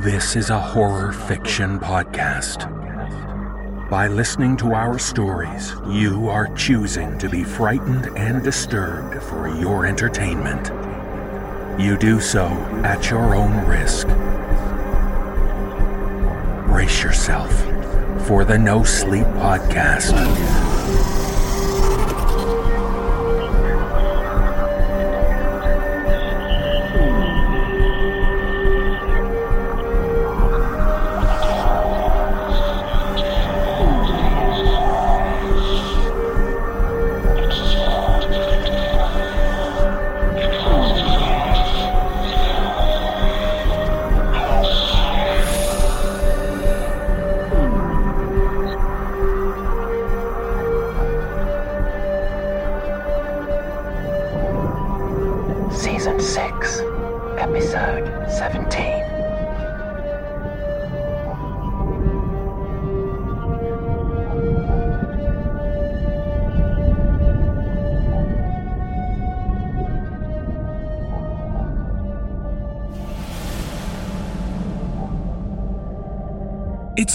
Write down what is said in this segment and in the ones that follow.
This is a horror fiction podcast. By listening to our stories, you are choosing to be frightened and disturbed for your entertainment. You do so at your own risk. Brace yourself for the No Sleep Podcast.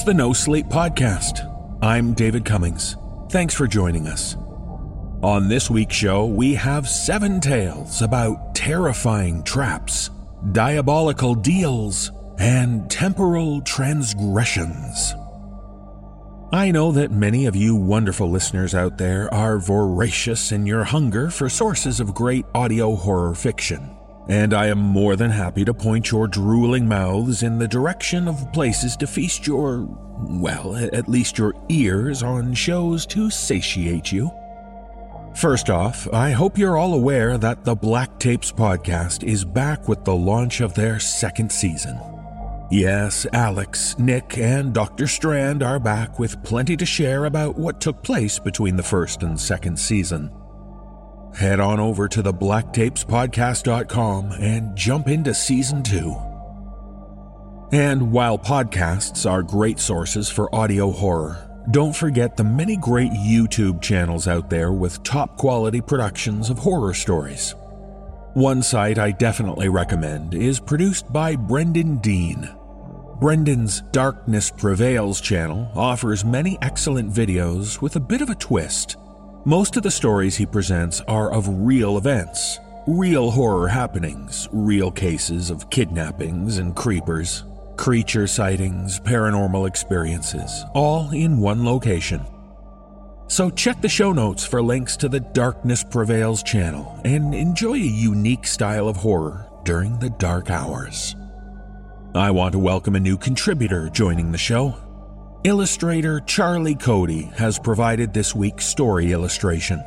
The No Sleep Podcast. I'm David Cummings. Thanks for joining us. On this week's show, we have seven tales about terrifying traps, diabolical deals, and temporal transgressions. I know that many of you wonderful listeners out there are voracious in your hunger for sources of great audio horror fiction and I am more than happy to point your drooling mouths in the direction of places to feast your, well, at least your ears on shows to satiate you. First off, I hope you're all aware that the Black Tapes podcast is back with the launch of their second season. Yes, Alex, Nick, and Dr. Strand are back with plenty to share about what took place between the first and second season head on over to the blacktapes.podcast.com and jump into season two. And while podcasts are great sources for audio horror, don't forget the many great YouTube channels out there with top quality productions of horror stories. One site I definitely recommend is produced by Brendan Dean. Brendan's Darkness Prevails channel offers many excellent videos with a bit of a twist most of the stories he presents are of real events, real horror happenings, real cases of kidnappings and creepers, creature sightings, paranormal experiences, all in one location. So check the show notes for links to the Darkness Prevails channel and enjoy a unique style of horror during the dark hours. I want to welcome a new contributor joining the show. Illustrator Charlie Cody has provided this week's story illustration.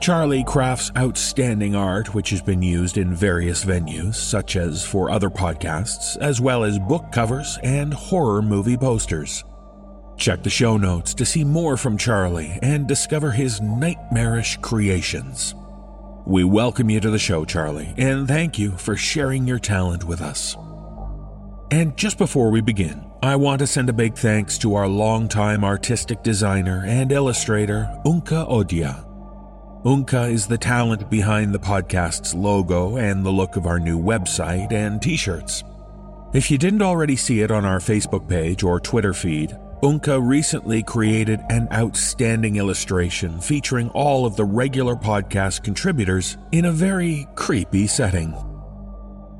Charlie crafts outstanding art which has been used in various venues, such as for other podcasts, as well as book covers and horror movie posters. Check the show notes to see more from Charlie and discover his nightmarish creations. We welcome you to the show, Charlie, and thank you for sharing your talent with us. And just before we begin, I want to send a big thanks to our longtime artistic designer and illustrator, Unka Odya. Unka is the talent behind the podcast's logo and the look of our new website and t shirts. If you didn't already see it on our Facebook page or Twitter feed, Unka recently created an outstanding illustration featuring all of the regular podcast contributors in a very creepy setting.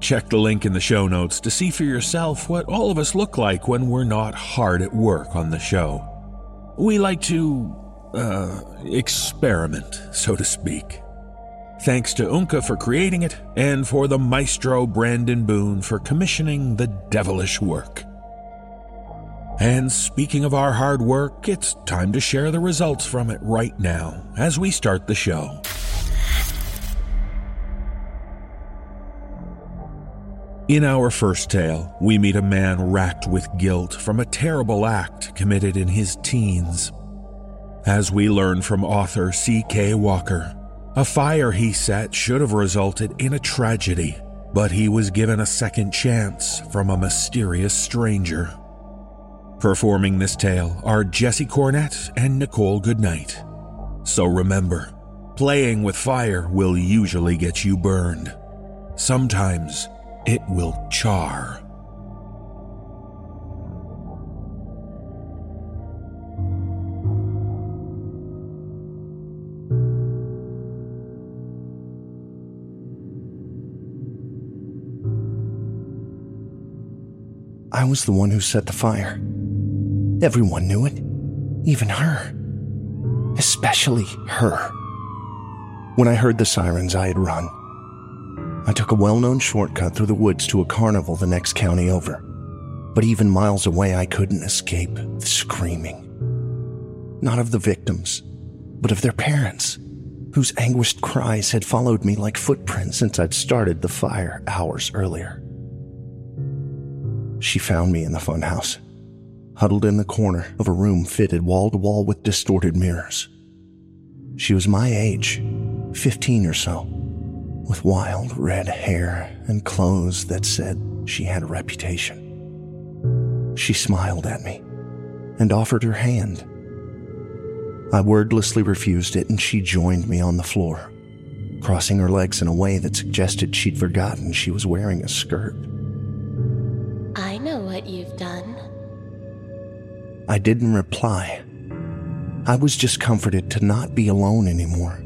Check the link in the show notes to see for yourself what all of us look like when we're not hard at work on the show. We like to, uh, experiment, so to speak. Thanks to Unka for creating it, and for the maestro Brandon Boone for commissioning the devilish work. And speaking of our hard work, it's time to share the results from it right now as we start the show. In our first tale, we meet a man racked with guilt from a terrible act committed in his teens. As we learn from author C.K. Walker, a fire he set should have resulted in a tragedy, but he was given a second chance from a mysterious stranger. Performing this tale are Jesse Cornett and Nichole Goodnight. So remember, playing with fire will usually get you burned. Sometimes it will char. I was the one who set the fire. Everyone knew it, even her. Especially her. When I heard the sirens, I had run. I took a well known shortcut through the woods to a carnival the next county over. But even miles away, I couldn't escape the screaming. Not of the victims, but of their parents, whose anguished cries had followed me like footprints since I'd started the fire hours earlier. She found me in the funhouse, huddled in the corner of a room fitted wall to wall with distorted mirrors. She was my age, 15 or so, with wild red hair and clothes that said she had a reputation. She smiled at me and offered her hand. I wordlessly refused it, and she joined me on the floor, crossing her legs in a way that suggested she'd forgotten she was wearing a skirt. I know what you've done. I didn't reply. I was just comforted to not be alone anymore.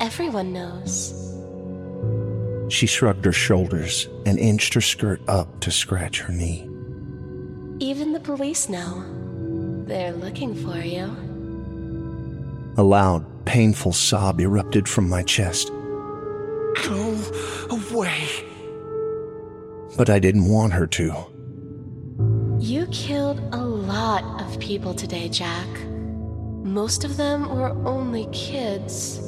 Everyone knows. She shrugged her shoulders and inched her skirt up to scratch her knee. Even the police know. They're looking for you. A loud, painful sob erupted from my chest. Go away. But I didn't want her to. You killed a lot of people today, Jack. Most of them were only kids.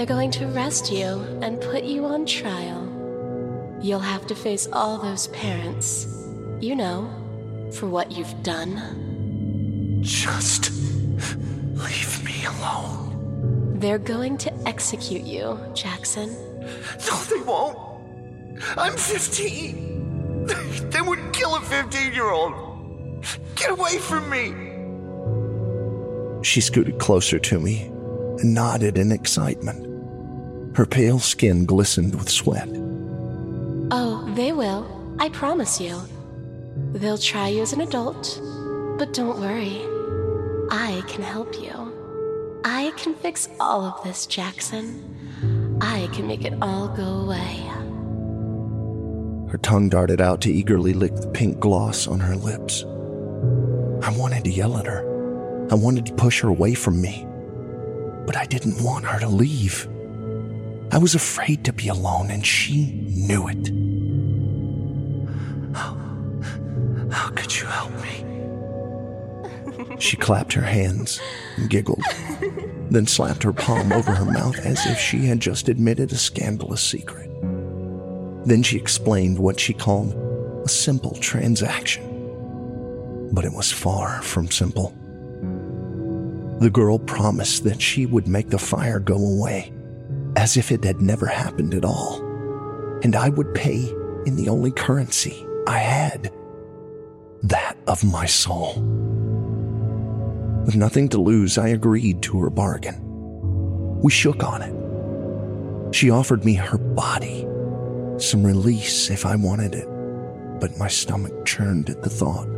They're going to arrest you and put you on trial. You'll have to face all those parents. You know, for what you've done. Just leave me alone. They're going to execute you, Jackson. No, they won't. I'm 15. They wouldn't kill a 15 year old. Get away from me. She scooted closer to me and nodded in excitement. Her pale skin glistened with sweat. Oh, they will. I promise you. They'll try you as an adult, but don't worry. I can help you. I can fix all of this, Jackson. I can make it all go away. Her tongue darted out to eagerly lick the pink gloss on her lips. I wanted to yell at her. I wanted to push her away from me. But I didn't want her to leave. I was afraid to be alone, and she knew it. How, how could you help me? She clapped her hands and giggled, then slapped her palm over her mouth as if she had just admitted a scandalous secret. Then she explained what she called a simple transaction. But it was far from simple. The girl promised that she would make the fire go away, as if it had never happened at all, and I would pay in the only currency I had that of my soul. With nothing to lose, I agreed to her bargain. We shook on it. She offered me her body, some release if I wanted it, but my stomach churned at the thought.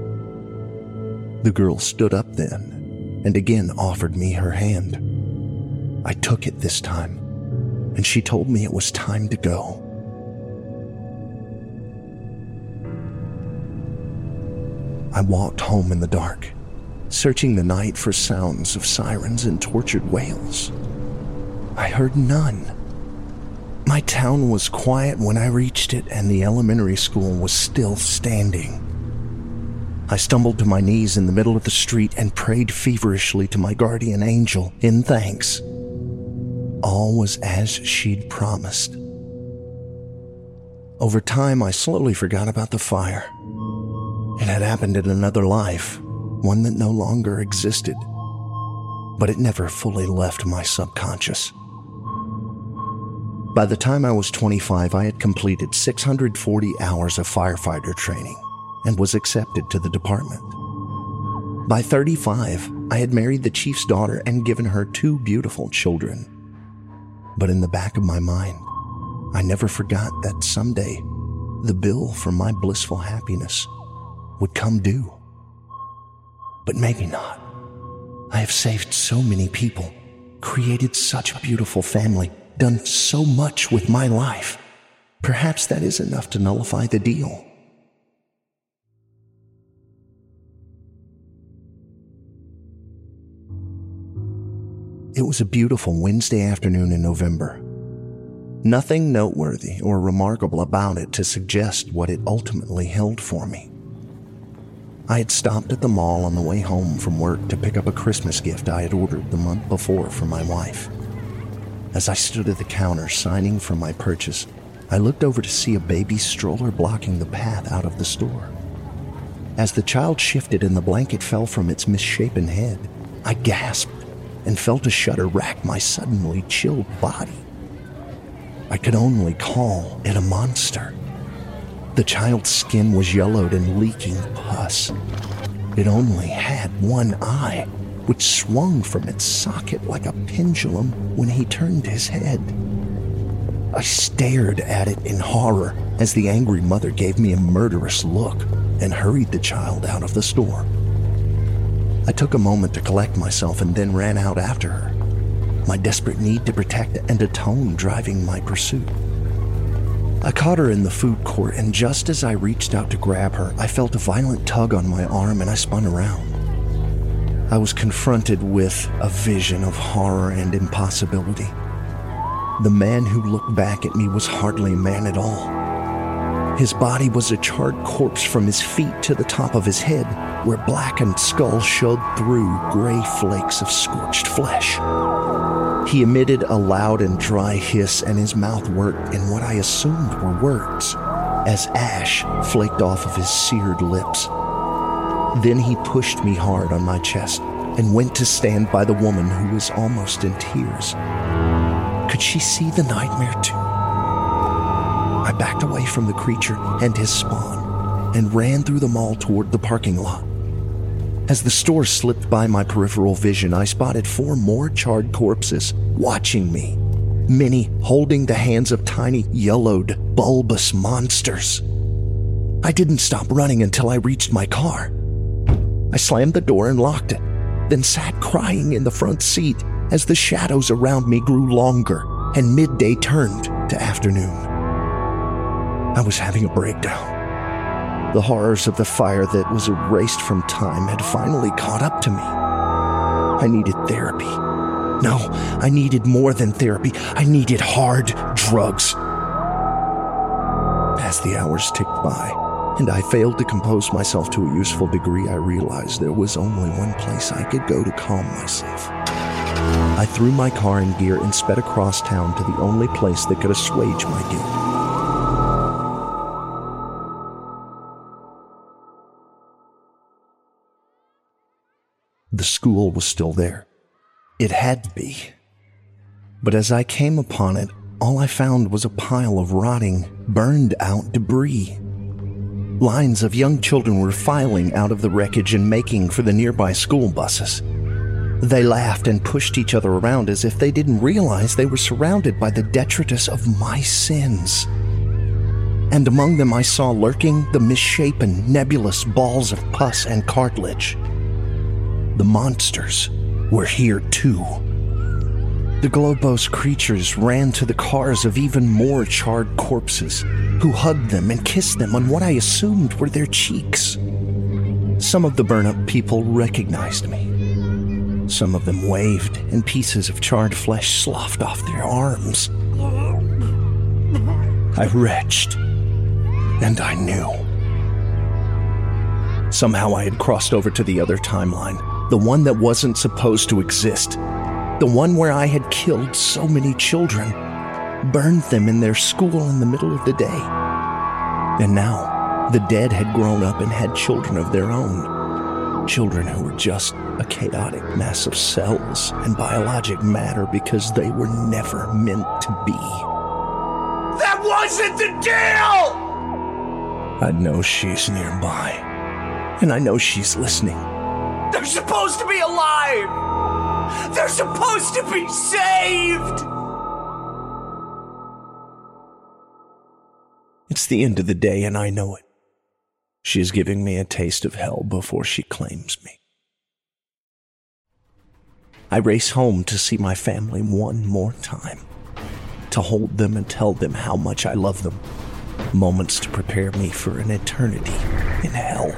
The girl stood up then and again offered me her hand. I took it this time, and she told me it was time to go. I walked home in the dark, searching the night for sounds of sirens and tortured wails. I heard none. My town was quiet when I reached it, and the elementary school was still standing. I stumbled to my knees in the middle of the street and prayed feverishly to my guardian angel in thanks. All was as she'd promised. Over time, I slowly forgot about the fire. It had happened in another life, one that no longer existed. But it never fully left my subconscious. By the time I was 25, I had completed 640 hours of firefighter training and was accepted to the department. By 35, I had married the chief's daughter and given her two beautiful children. But in the back of my mind, I never forgot that someday the bill for my blissful happiness would come due. But maybe not. I have saved so many people, created such a beautiful family, done so much with my life. Perhaps that is enough to nullify the deal. It was a beautiful Wednesday afternoon in November. Nothing noteworthy or remarkable about it to suggest what it ultimately held for me. I had stopped at the mall on the way home from work to pick up a Christmas gift I had ordered the month before for my wife. As I stood at the counter signing for my purchase, I looked over to see a baby stroller blocking the path out of the store. As the child shifted and the blanket fell from its misshapen head, I gasped and felt a shudder rack my suddenly chilled body. I could only call it a monster. The child's skin was yellowed and leaking pus. It only had one eye, which swung from its socket like a pendulum when he turned his head. I stared at it in horror as the angry mother gave me a murderous look and hurried the child out of the store. I took a moment to collect myself and then ran out after her, my desperate need to protect and atone driving my pursuit. I caught her in the food court, and just as I reached out to grab her, I felt a violent tug on my arm and I spun around. I was confronted with a vision of horror and impossibility. The man who looked back at me was hardly a man at all. His body was a charred corpse from his feet to the top of his head, where blackened skull showed through gray flakes of scorched flesh. He emitted a loud and dry hiss, and his mouth worked in what I assumed were words, as ash flaked off of his seared lips. Then he pushed me hard on my chest and went to stand by the woman who was almost in tears. Could she see the nightmare too? I backed away from the creature and his spawn and ran through the mall toward the parking lot. As the store slipped by my peripheral vision, I spotted four more charred corpses watching me, many holding the hands of tiny, yellowed, bulbous monsters. I didn't stop running until I reached my car. I slammed the door and locked it, then sat crying in the front seat as the shadows around me grew longer and midday turned to afternoon. I was having a breakdown. The horrors of the fire that was erased from time had finally caught up to me. I needed therapy. No, I needed more than therapy. I needed hard drugs. As the hours ticked by, and I failed to compose myself to a useful degree, I realized there was only one place I could go to calm myself. I threw my car in gear and sped across town to the only place that could assuage my guilt. School was still there. It had to be. But as I came upon it, all I found was a pile of rotting, burned out debris. Lines of young children were filing out of the wreckage and making for the nearby school buses. They laughed and pushed each other around as if they didn't realize they were surrounded by the detritus of my sins. And among them, I saw lurking the misshapen, nebulous balls of pus and cartilage. The monsters were here too. The Globos creatures ran to the cars of even more charred corpses, who hugged them and kissed them on what I assumed were their cheeks. Some of the burn up people recognized me. Some of them waved, and pieces of charred flesh sloughed off their arms. I retched, and I knew. Somehow I had crossed over to the other timeline, the one that wasn't supposed to exist, the one where I had killed so many children, burned them in their school in the middle of the day. And now, the dead had grown up and had children of their own. Children who were just a chaotic mass of cells and biologic matter because they were never meant to be. That wasn't the deal! I know she's nearby, and I know she's listening. They're supposed to be alive! They're supposed to be saved! It's the end of the day, and I know it. She is giving me a taste of hell before she claims me. I race home to see my family one more time, to hold them and tell them how much I love them. Moments to prepare me for an eternity in hell.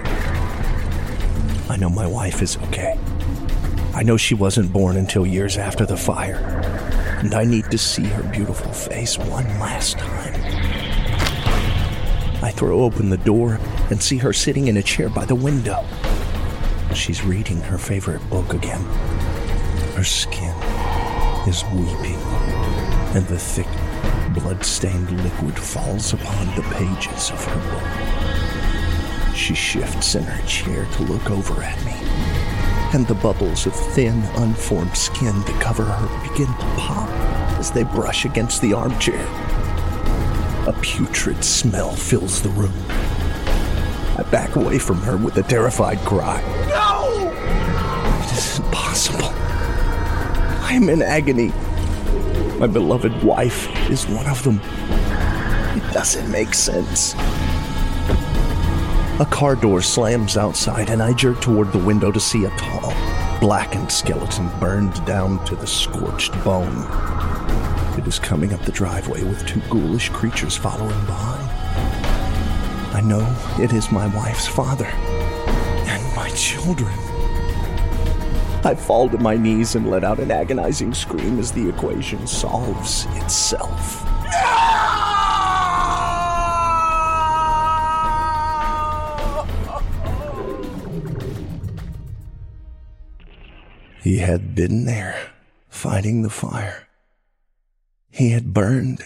I know my wife is okay. I know she wasn't born until years after the fire, and I need to see her beautiful face one last time. I throw open the door and see her sitting in a chair by the window. She's reading her favorite book again. Her skin is weeping, and the thick, blood-stained liquid falls upon the pages of her book. She shifts in her chair to look over at me, and the bubbles of thin, unformed skin that cover her begin to pop as they brush against the armchair. A putrid smell fills the room. I back away from her with a terrified cry. No! It isn't possible. I am in agony. My beloved wife is one of them. It doesn't make sense. A car door slams outside, and I jerk toward the window to see a tall, blackened skeleton burned down to the scorched bone. It is coming up the driveway with two ghoulish creatures following behind. I know it is my wife's father and my children. I fall to my knees and let out an agonizing scream as the equation solves itself. Ah! He had been there, fighting the fire. He had burned,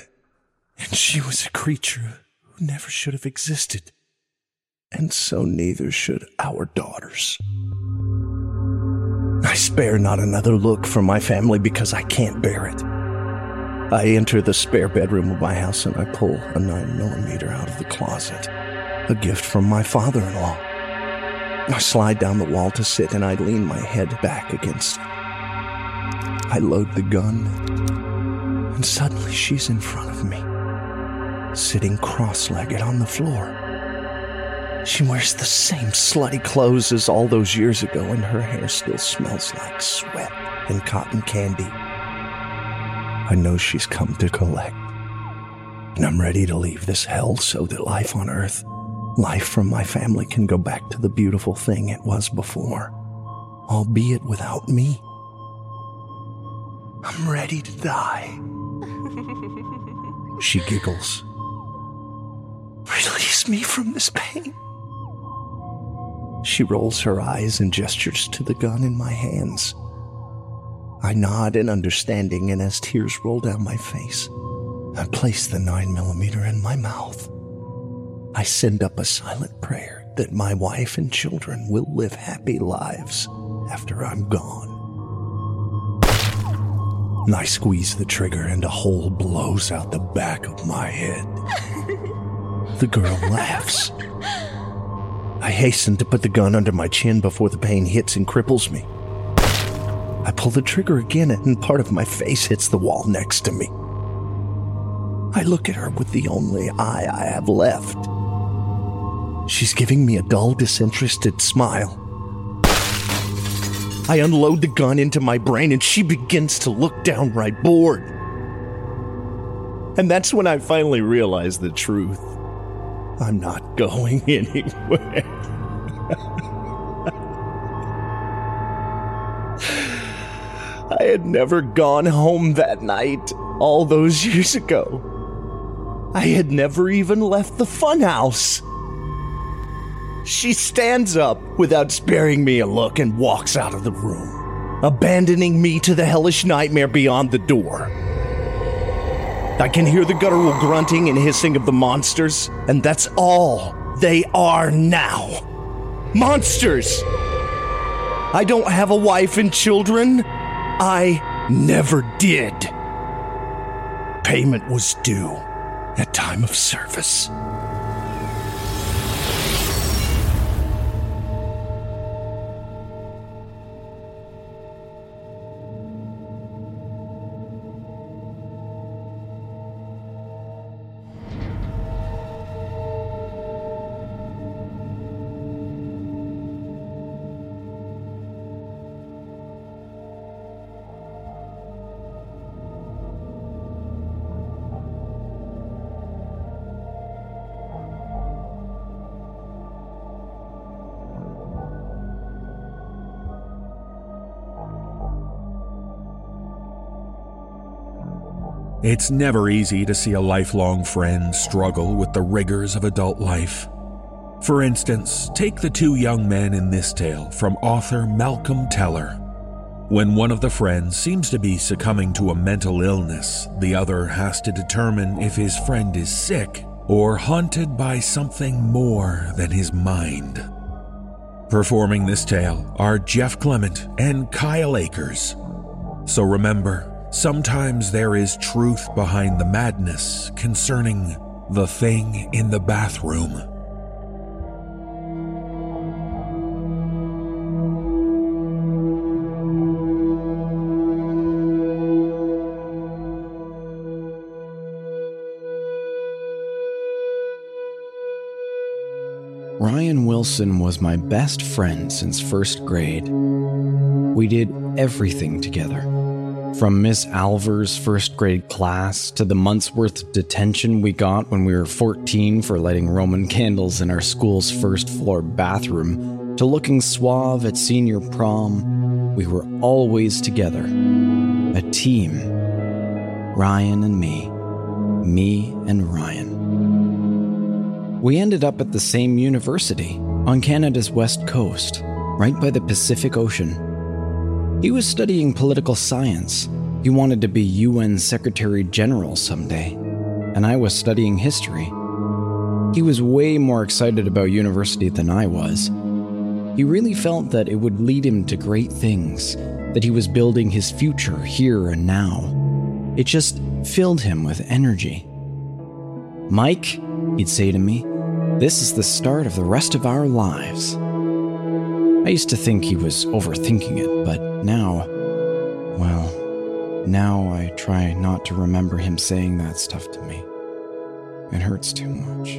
and she was a creature who never should have existed. And so neither should our daughters. I spare not another look from my family because I can't bear it. I enter the spare bedroom of my house and I pull a 9mm out of the closet, a gift from my father in law. I slide down the wall to sit and I lean my head back against it. I load the gun, and suddenly she's in front of me, sitting cross legged on the floor. She wears the same slutty clothes as all those years ago, and her hair still smells like sweat and cotton candy. I know she's come to collect, and I'm ready to leave this hell so that life on Earth, life from my family, can go back to the beautiful thing it was before, albeit without me. I'm ready to die. she giggles. Release me from this pain. She rolls her eyes and gestures to the gun in my hands. I nod in understanding, and as tears roll down my face, I place the 9mm in my mouth. I send up a silent prayer that my wife and children will live happy lives after I'm gone. And I squeeze the trigger, and a hole blows out the back of my head. the girl laughs. I hasten to put the gun under my chin before the pain hits and cripples me. I pull the trigger again, and part of my face hits the wall next to me. I look at her with the only eye I have left. She's giving me a dull, disinterested smile. I unload the gun into my brain and she begins to look downright bored. And that's when I finally realize the truth. I'm not going anywhere. I had never gone home that night all those years ago. I had never even left the funhouse. She stands up without sparing me a look and walks out of the room, abandoning me to the hellish nightmare beyond the door. I can hear the guttural grunting and hissing of the monsters, and that's all they are now. Monsters! I don't have a wife and children. I never did. Payment was due at time of service. It's never easy to see a lifelong friend struggle with the rigors of adult life. For instance, take the two young men in this tale from author Malcolm Teller. When one of the friends seems to be succumbing to a mental illness, the other has to determine if his friend is sick or haunted by something more than his mind. Performing this tale are Jeff Clement and Kyle Akers. So remember, sometimes there is truth behind the madness concerning the thing in the bathroom. Ryan Wilson was my best friend since first grade. We did everything together. From Miss Alver's first grade class to the month's worth detention we got when we were 14 for lighting Roman candles in our school's first floor bathroom, to looking suave at senior prom, we were always together. A team. Ryan and me. Me and Ryan. We ended up at the same university on Canada's west coast, right by the Pacific Ocean. He was studying political science. He wanted to be UN Secretary General someday, and I was studying history. He was way more excited about university than I was. He really felt that it would lead him to great things, that he was building his future here and now. It just filled him with energy. Mike, he'd say to me, this is the start of the rest of our lives. I used to think he was overthinking it, but now, well, now I try not to remember him saying that stuff to me. It hurts too much.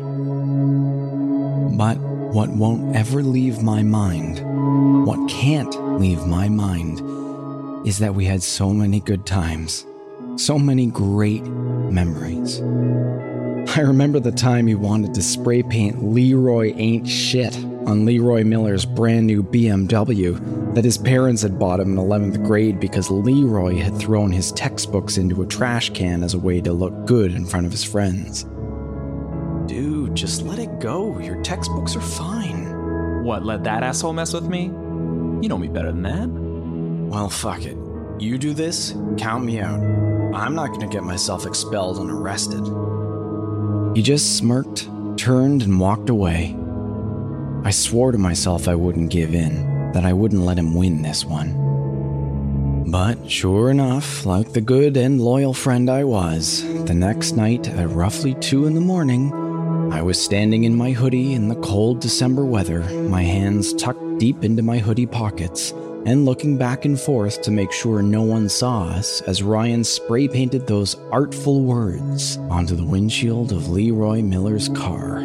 But what won't ever leave my mind, what can't leave my mind, is that we had so many good times, so many great memories. I remember the time he wanted to spray paint Leroy Ain't Shit on Leroy Miller's brand new BMW that his parents had bought him in 11th grade because Leroy had thrown his textbooks into a trash can as a way to look good in front of his friends. Dude, just let it go. Your textbooks are fine. What, let that asshole mess with me? You know me better than that. Well, fuck it. You do this, count me out. I'm not gonna get myself expelled and arrested. He just smirked, turned, and walked away. I swore to myself I wouldn't give in, that I wouldn't let him win this one. But sure enough, like the good and loyal friend I was, the next night at roughly 2 in the morning, I was standing in my hoodie in the cold December weather, my hands tucked deep into my hoodie pockets, and looking back and forth to make sure no one saw us as Ryan spray painted those artful words onto the windshield of Leroy Miller's car.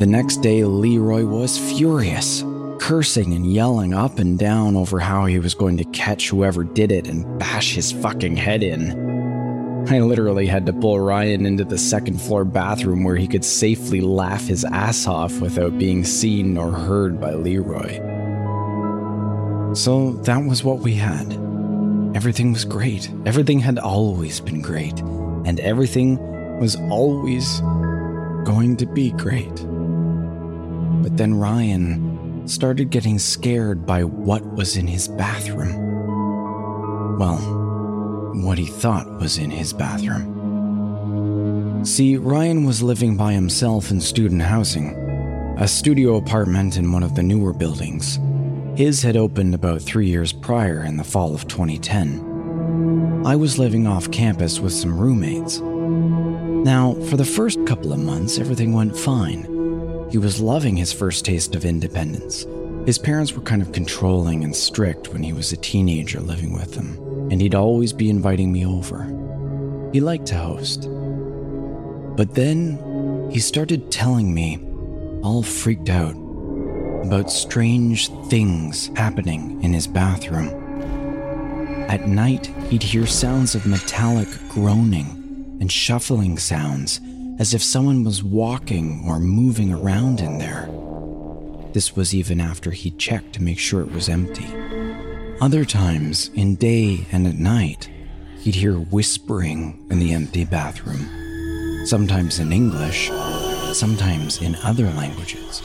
The next day, Leroy was furious, cursing and yelling up and down over how he was going to catch whoever did it and bash his fucking head in. I literally had to pull Ryan into the second floor bathroom where he could safely laugh his ass off without being seen or heard by Leroy. So that was what we had. Everything was great. Everything had always been great. And everything was always going to be great. But then Ryan started getting scared by what was in his bathroom. Well, what he thought was in his bathroom. See, Ryan was living by himself in student housing, a studio apartment in one of the newer buildings. His had opened about three years prior in the fall of 2010. I was living off campus with some roommates. Now, for the first couple of months, everything went fine. He was loving his first taste of independence. His parents were kind of controlling and strict when he was a teenager living with them, and he'd always be inviting me over. He liked to host. But then he started telling me, all freaked out, about strange things happening in his bathroom. At night, he'd hear sounds of metallic groaning and shuffling sounds as if someone was walking or moving around in there. This was even after he checked to make sure it was empty. Other times, in day and at night, he'd hear whispering in the empty bathroom, sometimes in English, sometimes in other languages.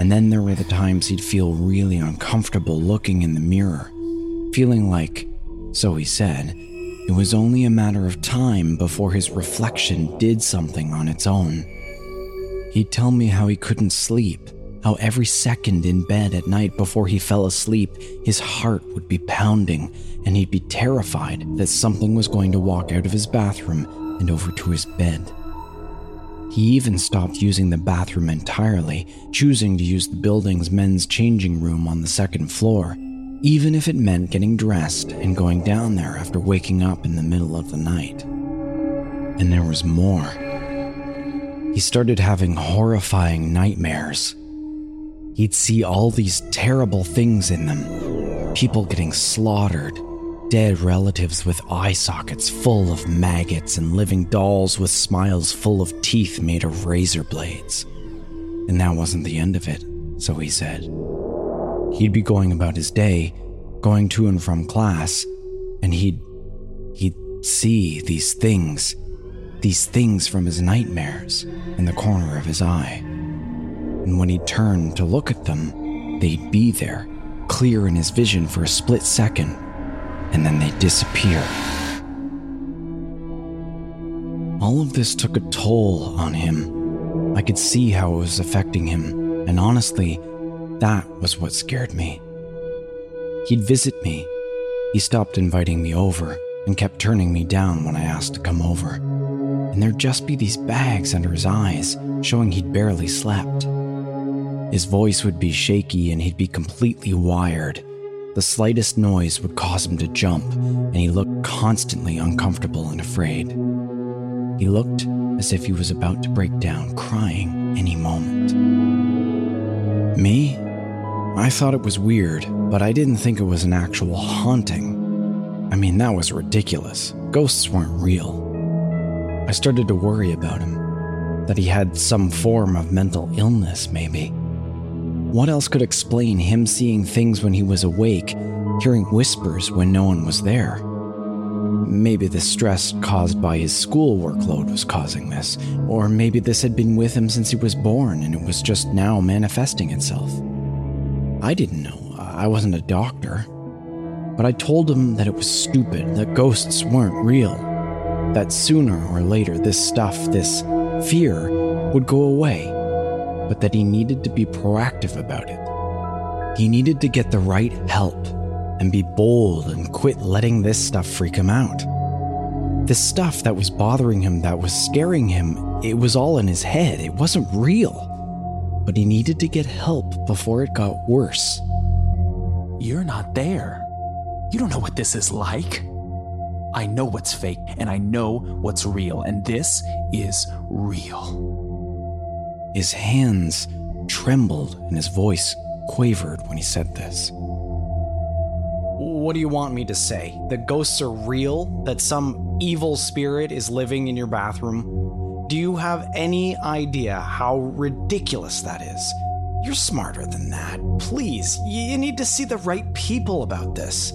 And then there were the times he'd feel really uncomfortable looking in the mirror, feeling like, so he said, it was only a matter of time before his reflection did something on its own. He'd tell me how he couldn't sleep, how every second in bed at night before he fell asleep, his heart would be pounding, and he'd be terrified that something was going to walk out of his bathroom and over to his bed. He even stopped using the bathroom entirely, choosing to use the building's men's changing room on the second floor, even if it meant getting dressed and going down there after waking up in the middle of the night. And there was more. He started having horrifying nightmares. He'd see all these terrible things in them people getting slaughtered, dead relatives with eye sockets full of maggots, and living dolls with smiles full of teeth made of razor blades. And that wasn't the end of it, so he said. He'd be going about his day, going to and from class, and he'd he'd see these things, these things from his nightmares in the corner of his eye. And when he turned to look at them, they'd be there, clear in his vision for a split second, and then they'd disappear. All of this took a toll on him. I could see how it was affecting him, and honestly, that was what scared me. He'd visit me. He stopped inviting me over and kept turning me down when I asked to come over. And there'd just be these bags under his eyes, showing he'd barely slept. His voice would be shaky and he'd be completely wired. The slightest noise would cause him to jump, and he looked constantly uncomfortable and afraid. He looked as if he was about to break down, crying any moment. Me? I thought it was weird, but I didn't think it was an actual haunting. I mean, that was ridiculous. Ghosts weren't real. I started to worry about him, that he had some form of mental illness, maybe. What else could explain him seeing things when he was awake, hearing whispers when no one was there? Maybe the stress caused by his school workload was causing this, or maybe this had been with him since he was born and it was just now manifesting itself. I didn't know. I wasn't a doctor. But I told him that it was stupid, that ghosts weren't real, that sooner or later this stuff, this fear, would go away but that he needed to be proactive about it. He needed to get the right help and be bold and quit letting this stuff freak him out. This stuff that was bothering him, that was scaring him, it was all in his head. It wasn't real. But he needed to get help before it got worse. You're not there. You don't know what this is like. I know what's fake and I know what's real, and this is real. His hands trembled and his voice quavered when he said this. What do you want me to say? That ghosts are real? That some evil spirit is living in your bathroom? Do you have any idea how ridiculous that is? You're smarter than that. Please, you need to see the right people about this.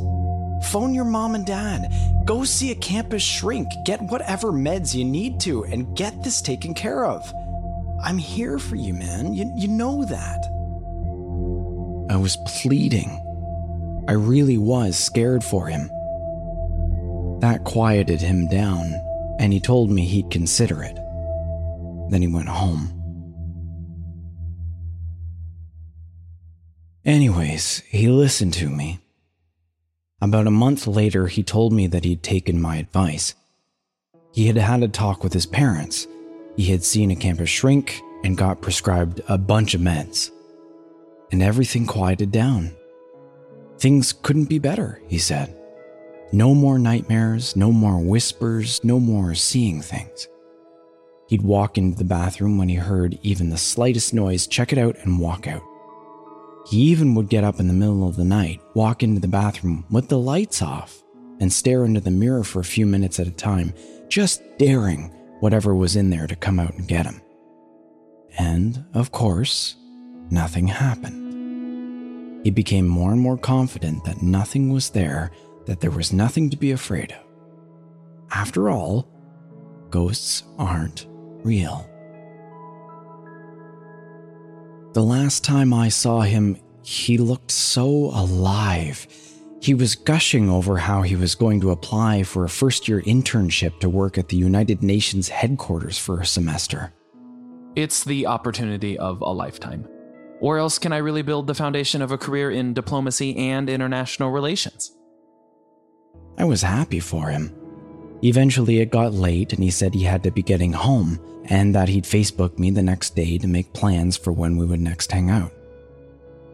Phone your mom and dad. Go see a campus shrink. Get whatever meds you need to and get this taken care of. I'm here for you, man. You, you know that. I was pleading. I really was scared for him. That quieted him down, and he told me he'd consider it. Then he went home. Anyways, he listened to me. About a month later, he told me that he'd taken my advice. He had had a talk with his parents he had seen a campus shrink and got prescribed a bunch of meds. And everything quieted down. Things couldn't be better, he said. No more nightmares, no more whispers, no more seeing things. He'd walk into the bathroom when he heard even the slightest noise, check it out, and walk out. He even would get up in the middle of the night, walk into the bathroom with the lights off, and stare into the mirror for a few minutes at a time, just daring whatever was in there to come out and get him. And, of course, nothing happened. He became more and more confident that nothing was there, that there was nothing to be afraid of. after all, ghosts aren't real. The last time I saw him, he looked so alive. He was gushing over how he was going to apply for a first year internship to work at the United Nations headquarters for a semester. It's the opportunity of a lifetime. Or else can I really build the foundation of a career in diplomacy and international relations? I was happy for him. Eventually, it got late, and he said he had to be getting home, and that he'd Facebook me the next day to make plans for when we would next hang out.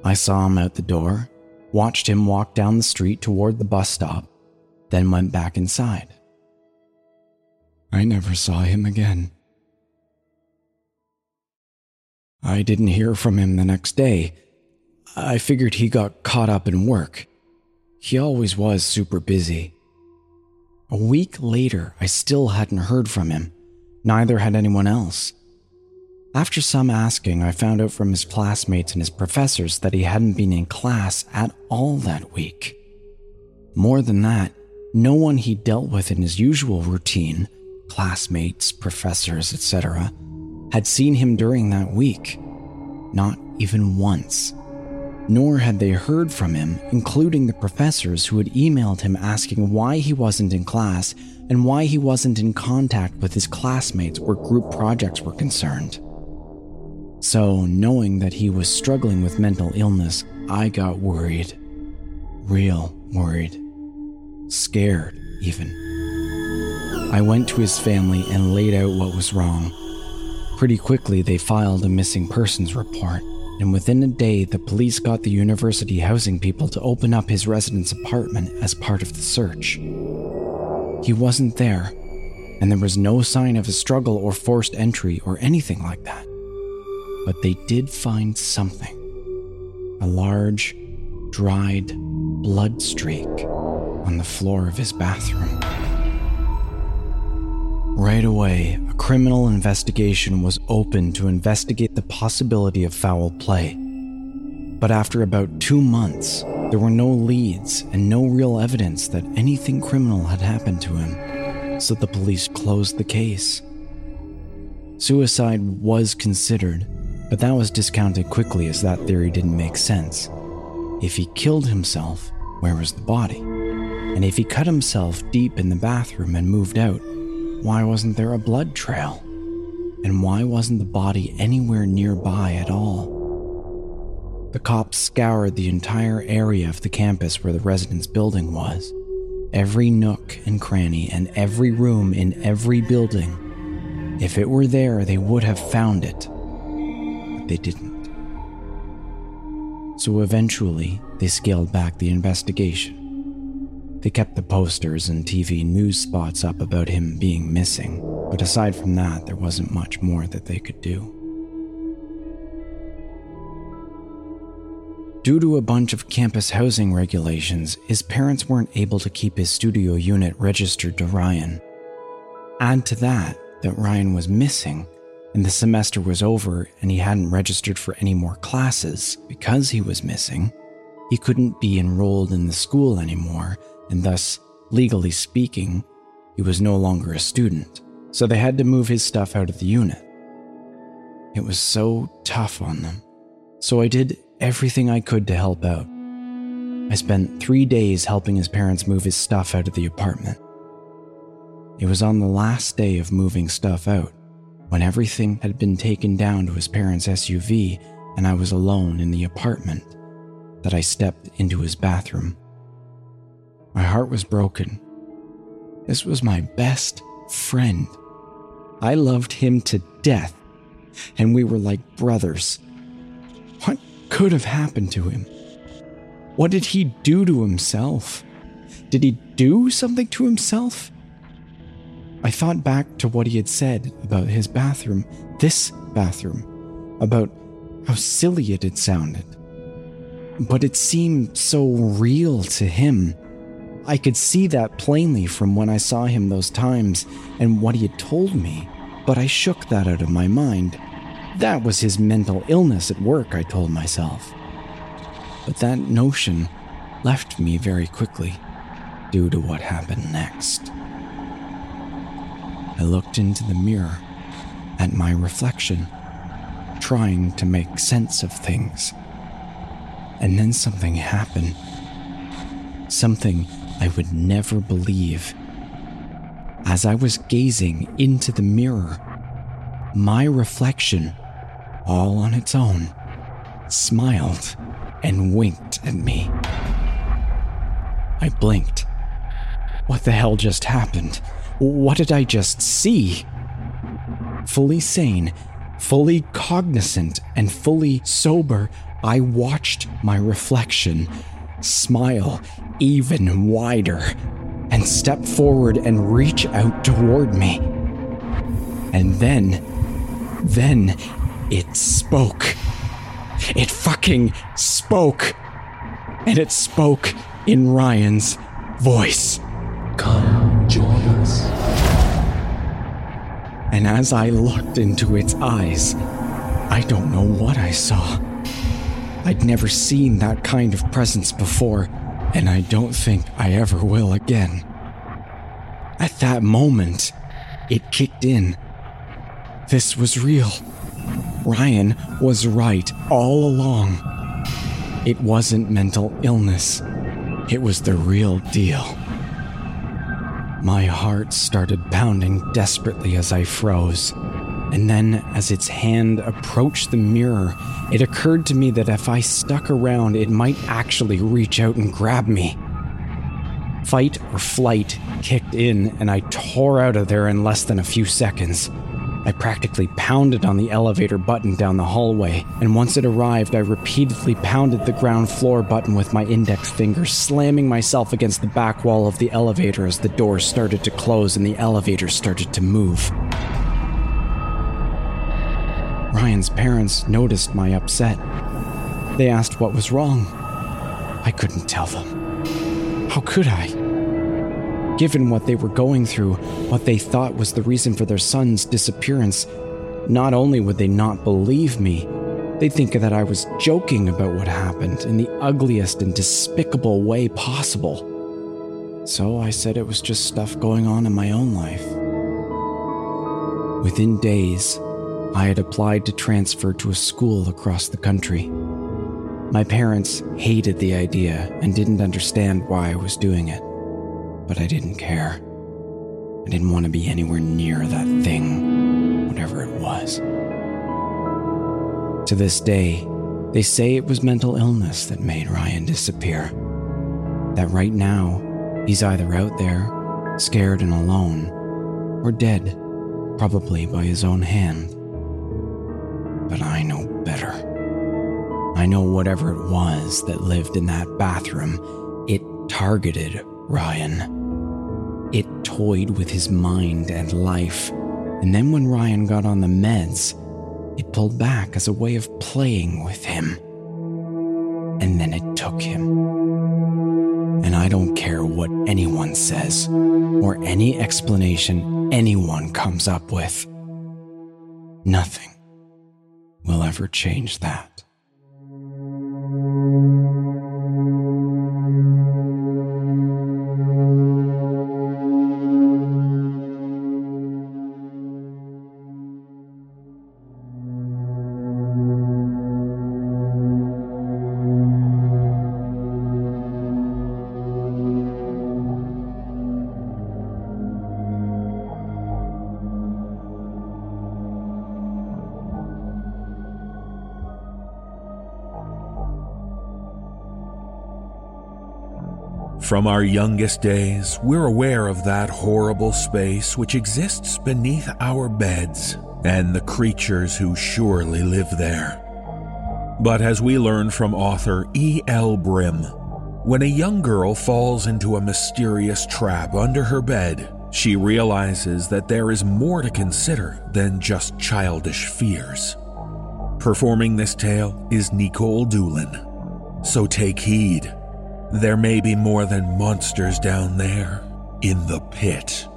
I saw him out the door, watched him walk down the street toward the bus stop, then went back inside. I never saw him again. I didn't hear from him the next day. I figured he got caught up in work. He always was super busy. A week later, I still hadn't heard from him. Neither had anyone else. After some asking, I found out from his classmates and his professors that he hadn't been in class at all that week. More than that, no one he dealt with in his usual routine, classmates, professors, etc., had seen him during that week. Not even once. Nor had they heard from him, including the professors who had emailed him asking why he wasn't in class and why he wasn't in contact with his classmates where group projects were concerned. So, knowing that he was struggling with mental illness, I got worried. Real worried. Scared, even. I went to his family and laid out what was wrong. Pretty quickly, they filed a missing persons report, and within a day, the police got the university housing people to open up his residence apartment as part of the search. He wasn't there, and there was no sign of a struggle or forced entry or anything like that but they did find something a large, dried blood streak on the floor of his bathroom. Right away, a criminal investigation was opened to investigate the possibility of foul play. But after about two months, there were no leads and no real evidence that anything criminal had happened to him, so the police closed the case. Suicide was considered, but that was discounted quickly as that theory didn't make sense. If he killed himself, where was the body? And if he cut himself deep in the bathroom and moved out, why wasn't there a blood trail? And why wasn't the body anywhere nearby at all? The cops scoured the entire area of the campus where the residence building was. Every nook and cranny and every room in every building. If it were there, they would have found it But they didn't. So eventually, they scaled back the investigation. They kept the posters and TV news spots up about him being missing, but aside from that, there wasn't much more that they could do. Due to a bunch of campus housing regulations, his parents weren't able to keep his studio unit registered to Ryan. Add to that that Ryan was missing, and the semester was over and he hadn't registered for any more classes because he was missing, he couldn't be enrolled in the school anymore, and thus, legally speaking, he was no longer a student. So they had to move his stuff out of the unit. It was so tough on them. So I did everything I could to help out. I spent three days helping his parents move his stuff out of the apartment. It was on the last day of moving stuff out when everything had been taken down to his parents' SUV and I was alone in the apartment, that I stepped into his bathroom. My heart was broken. This was my best friend. I loved him to death, and we were like brothers. What could have happened to him? What did he do to himself? Did he do something to himself? I thought back to what he had said about his bathroom, this bathroom, about how silly it had sounded. But it seemed so real to him. I could see that plainly from when I saw him those times and what he had told me, but I shook that out of my mind. That was his mental illness at work, I told myself. But that notion left me very quickly due to what happened next. I looked into the mirror at my reflection, trying to make sense of things. And then something happened. Something I would never believe. As I was gazing into the mirror, my reflection, all on its own, smiled and winked at me. I blinked. What the hell just happened? What did I just see? Fully sane, fully cognizant, and fully sober, I watched my reflection smile even wider and step forward and reach out toward me. And then, then it spoke. It fucking spoke. And it spoke in Ryan's voice. Come join us. And as I looked into its eyes, I don't know what I saw. I'd never seen that kind of presence before, and I don't think I ever will again. At that moment, it kicked in. This was real. Ryan was right all along. It wasn't mental illness, it was the real deal. My heart started pounding desperately as I froze. And then, as its hand approached the mirror, it occurred to me that if I stuck around, it might actually reach out and grab me. Fight or flight kicked in, and I tore out of there in less than a few seconds. I practically pounded on the elevator button down the hallway, and once it arrived, I repeatedly pounded the ground floor button with my index finger, slamming myself against the back wall of the elevator as the doors started to close and the elevator started to move. Ryan's parents noticed my upset. They asked what was wrong. I couldn't tell them. How could I? Given what they were going through, what they thought was the reason for their son's disappearance, not only would they not believe me, they'd think that I was joking about what happened in the ugliest and despicable way possible. So I said it was just stuff going on in my own life. Within days, I had applied to transfer to a school across the country. My parents hated the idea and didn't understand why I was doing it, but I didn't care. I didn't want to be anywhere near that thing, whatever it was. To this day, they say it was mental illness that made Ryan disappear. That right now, he's either out there, scared and alone, or dead, probably by his own hand. But I know better. I know whatever it was that lived in that bathroom, it targeted Ryan. It toyed with his mind and life. And then when Ryan got on the meds, it pulled back as a way of playing with him. And then it took him. And I don't care what anyone says or any explanation anyone comes up with. Nothing will ever change that. From our youngest days, we're aware of that horrible space which exists beneath our beds and the creatures who surely live there. But as we learn from author E. L. Brym, when a young girl falls into a mysterious trap under her bed, she realizes that there is more to consider than just childish fears. Performing this tale is Nikolle Doolin. So take heed there may be more than monsters down there in the pit.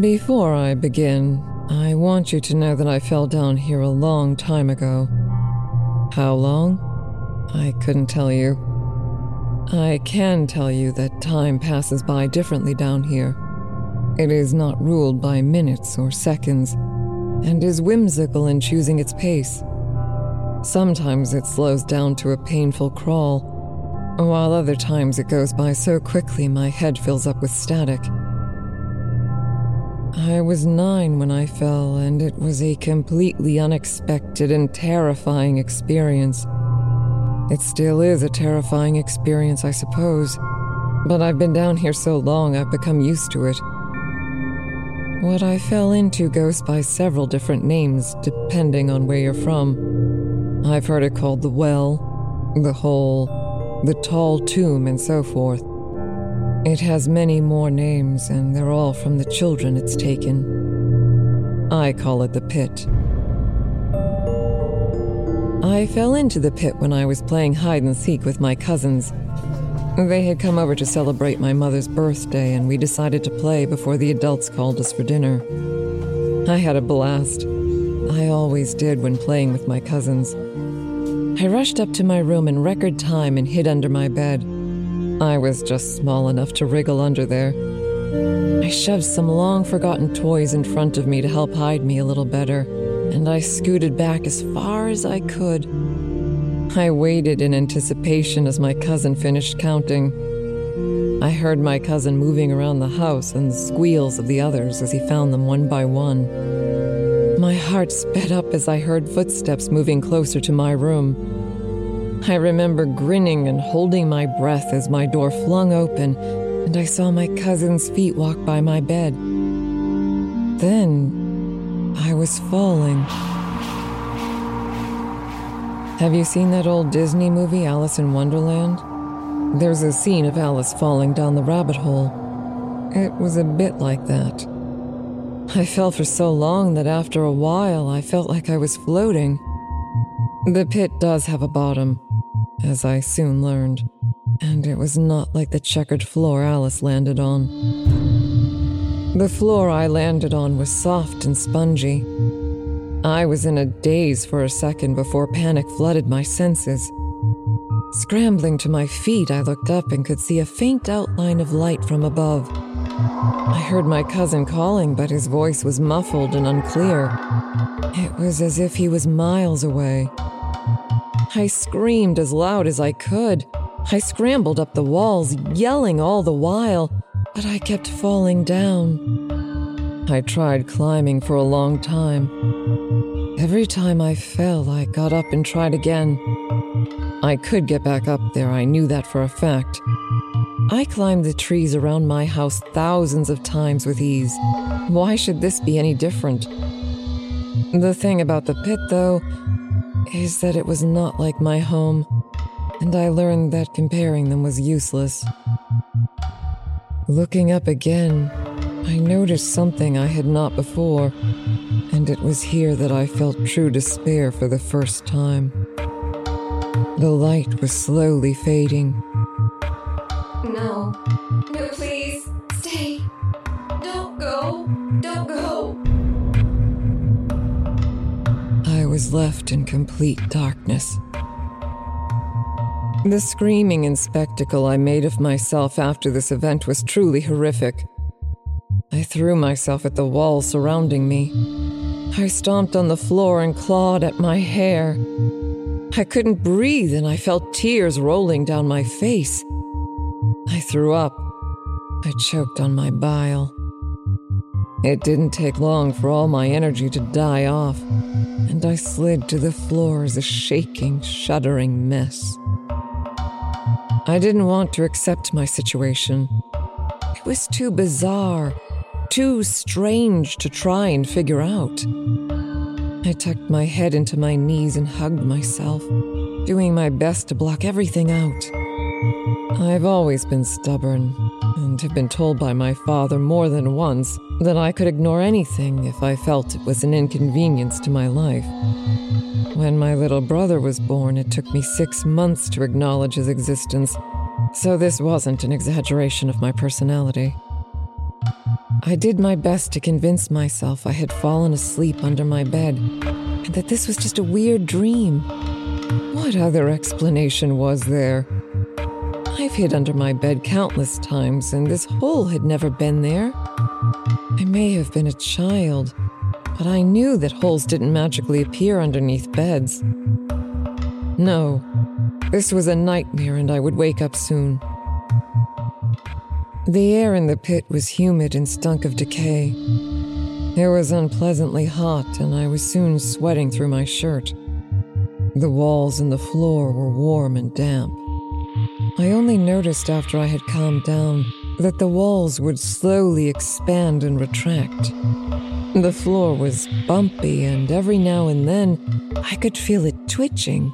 Before I begin, I want you to know that I fell down here a long time ago. How long? I couldn't tell you. I can tell you that time passes by differently down here. It is not ruled by minutes or seconds, and is whimsical in choosing its pace. Sometimes it slows down to a painful crawl, while other times it goes by so quickly my head fills up with static. I was nine when I fell, and it was a completely unexpected and terrifying experience. It still is a terrifying experience, I suppose, but I've been down here so long I've become used to it. What I fell into goes by several different names depending on where you're from. I've heard it called the well, the hole, the tall tomb, and so forth. It has many more names, and they're all from the children it's taken. I call it the pit. I fell into the pit when I was playing hide and seek with my cousins. They had come over to celebrate my mother's birthday, and we decided to play before the adults called us for dinner. I had a blast. I always did when playing with my cousins. I rushed up to my room in record time and hid under my bed. I was just small enough to wriggle under there. I shoved some long forgotten toys in front of me to help hide me a little better, and I scooted back as far as I could. I waited in anticipation as my cousin finished counting. I heard my cousin moving around the house and the squeals of the others as he found them one by one. My heart sped up as I heard footsteps moving closer to my room. I remember grinning and holding my breath as my door flung open and I saw my cousin's feet walk by my bed. Then I was falling. Have you seen that old Disney movie, Alice in Wonderland? There's a scene of Alice falling down the rabbit hole. It was a bit like that. I fell for so long that after a while I felt like I was floating. The pit does have a bottom, as I soon learned, and it was not like the checkered floor Alice landed on. The floor I landed on was soft and spongy. I was in a daze for a second before panic flooded my senses. Scrambling to my feet, I looked up and could see a faint outline of light from above. I heard my cousin calling, but his voice was muffled and unclear. It was as if he was miles away. I screamed as loud as I could. I scrambled up the walls, yelling all the while, but I kept falling down. I tried climbing for a long time. Every time I fell, I got up and tried again. I could get back up there, I knew that for a fact. I climbed the trees around my house thousands of times with ease. Why should this be any different? The thing about the pit, though, is that it was not like my home, and I learned that comparing them was useless. Looking up again, I noticed something I had not before, and it was here that I felt true despair for the first time. The light was slowly fading. No. No, please. Stay. Don't go. Don't go. I was left in complete darkness. The screaming and spectacle I made of myself after this event was truly horrific. I threw myself at the wall surrounding me. I stomped on the floor and clawed at my hair. I couldn't breathe and I felt tears rolling down my face. I threw up. I choked on my bile. It didn't take long for all my energy to die off, and I slid to the floor as a shaking, shuddering mess. I didn't want to accept my situation. It was too bizarre, too strange to try and figure out. I tucked my head into my knees and hugged myself, doing my best to block everything out. I've always been stubborn and have been told by my father more than once that I could ignore anything if I felt it was an inconvenience to my life. When my little brother was born, it took me six months to acknowledge his existence, so this wasn't an exaggeration of my personality. I did my best to convince myself I had fallen asleep under my bed and that this was just a weird dream. What other explanation was there? I've hid under my bed countless times, and this hole had never been there. I may have been a child, but I knew that holes didn't magically appear underneath beds. No, this was a nightmare, and I would wake up soon. The air in the pit was humid and stunk of decay. It was unpleasantly hot, and I was soon sweating through my shirt. The walls and the floor were warm and damp. I only noticed after I had calmed down that the walls would slowly expand and retract. The floor was bumpy, and every now and then I could feel it twitching.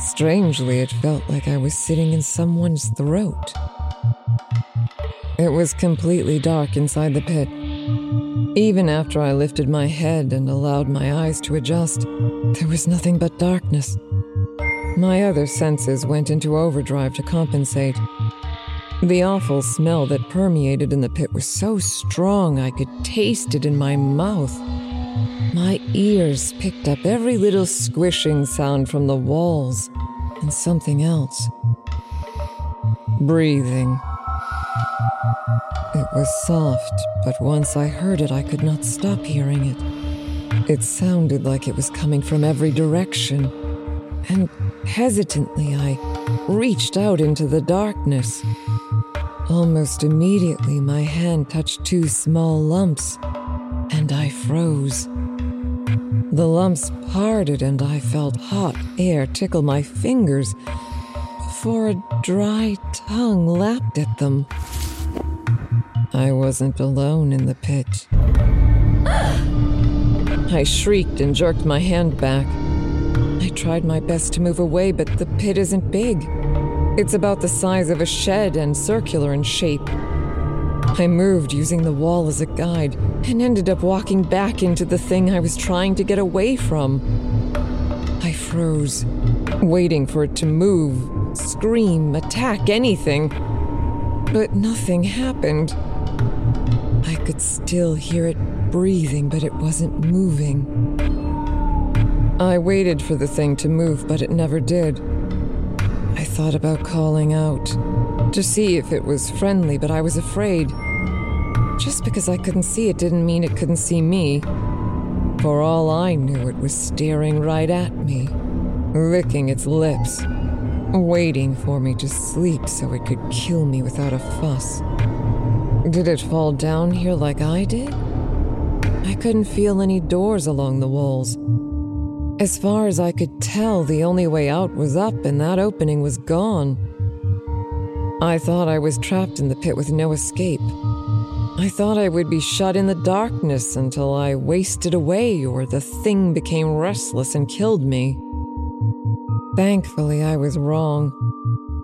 Strangely, it felt like I was sitting in someone's throat. It was completely dark inside the pit. Even after I lifted my head and allowed my eyes to adjust, there was nothing but darkness. My other senses went into overdrive to compensate. The awful smell that permeated in the pit was so strong I could taste it in my mouth. My ears picked up every little squishing sound from the walls and something else. Breathing. It was soft, but once I heard it, I could not stop hearing it. It sounded like it was coming from every direction. And hesitantly, I reached out into the darkness. Almost immediately, my hand touched two small lumps, and I froze. The lumps parted, and I felt hot air tickle my fingers before a dry tongue lapped at them. I wasn't alone in the pit. I shrieked and jerked my hand back. Tried my best to move away, but the pit isn't big. It's about the size of a shed and circular in shape. I moved using the wall as a guide and ended up walking back into the thing I was trying to get away from. I froze, waiting for it to move, scream, attack, anything. But nothing happened. I could still hear it breathing, but it wasn't moving. I waited for the thing to move, but it never did. I thought about calling out to see if it was friendly, but I was afraid. Just because I couldn't see it didn't mean it couldn't see me. For all I knew, it was staring right at me, licking its lips, waiting for me to sleep so it could kill me without a fuss. Did it fall down here like I did? I couldn't feel any doors along the walls. As far as I could tell, the only way out was up, and that opening was gone. I thought I was trapped in the pit with no escape. I thought I would be shut in the darkness until I wasted away or the thing became restless and killed me. Thankfully, I was wrong,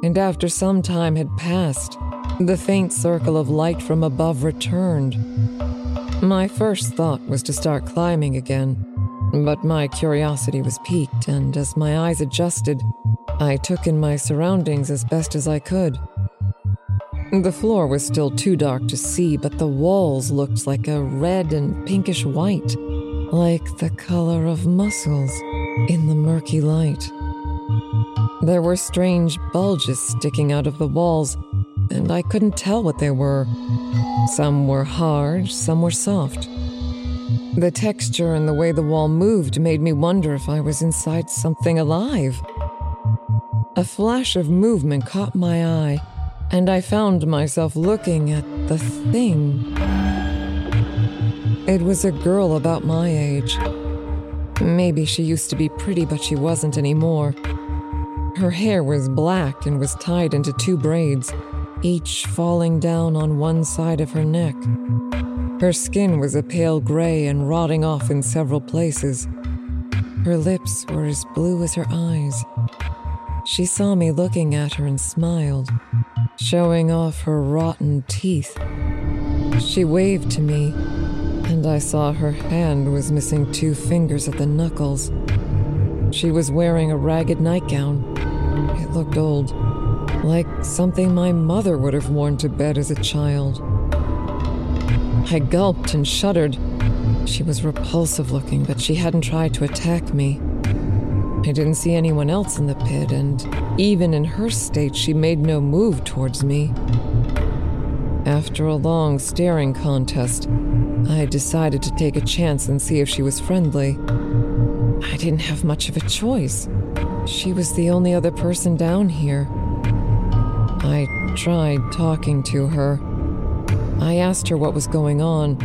and after some time had passed, the faint circle of light from above returned. My first thought was to start climbing again, but my curiosity was piqued, and as my eyes adjusted, I took in my surroundings as best as I could. The floor was still too dark to see, but the walls looked like a red and pinkish white, like the color of muscles in the murky light. There were strange bulges sticking out of the walls and I couldn't tell what they were. Some were hard, some were soft. The texture and the way the wall moved made me wonder if I was inside something alive. A flash of movement caught my eye, and I found myself looking at the thing. It was a girl about my age. Maybe she used to be pretty, but she wasn't anymore. Her hair was black and was tied into two braids each falling down on one side of her neck. Her skin was a pale gray and rotting off in several places. Her lips were as blue as her eyes. She saw me looking at her and smiled, showing off her rotten teeth. She waved to me, and I saw her hand was missing two fingers at the knuckles. She was wearing a ragged nightgown. It looked old like something my mother would have worn to bed as a child. I gulped and shuddered. She was repulsive looking, but she hadn't tried to attack me. I didn't see anyone else in the pit, and even in her state, she made no move towards me. After a long staring contest, I decided to take a chance and see if she was friendly. I didn't have much of a choice. She was the only other person down here. I tried talking to her. I asked her what was going on,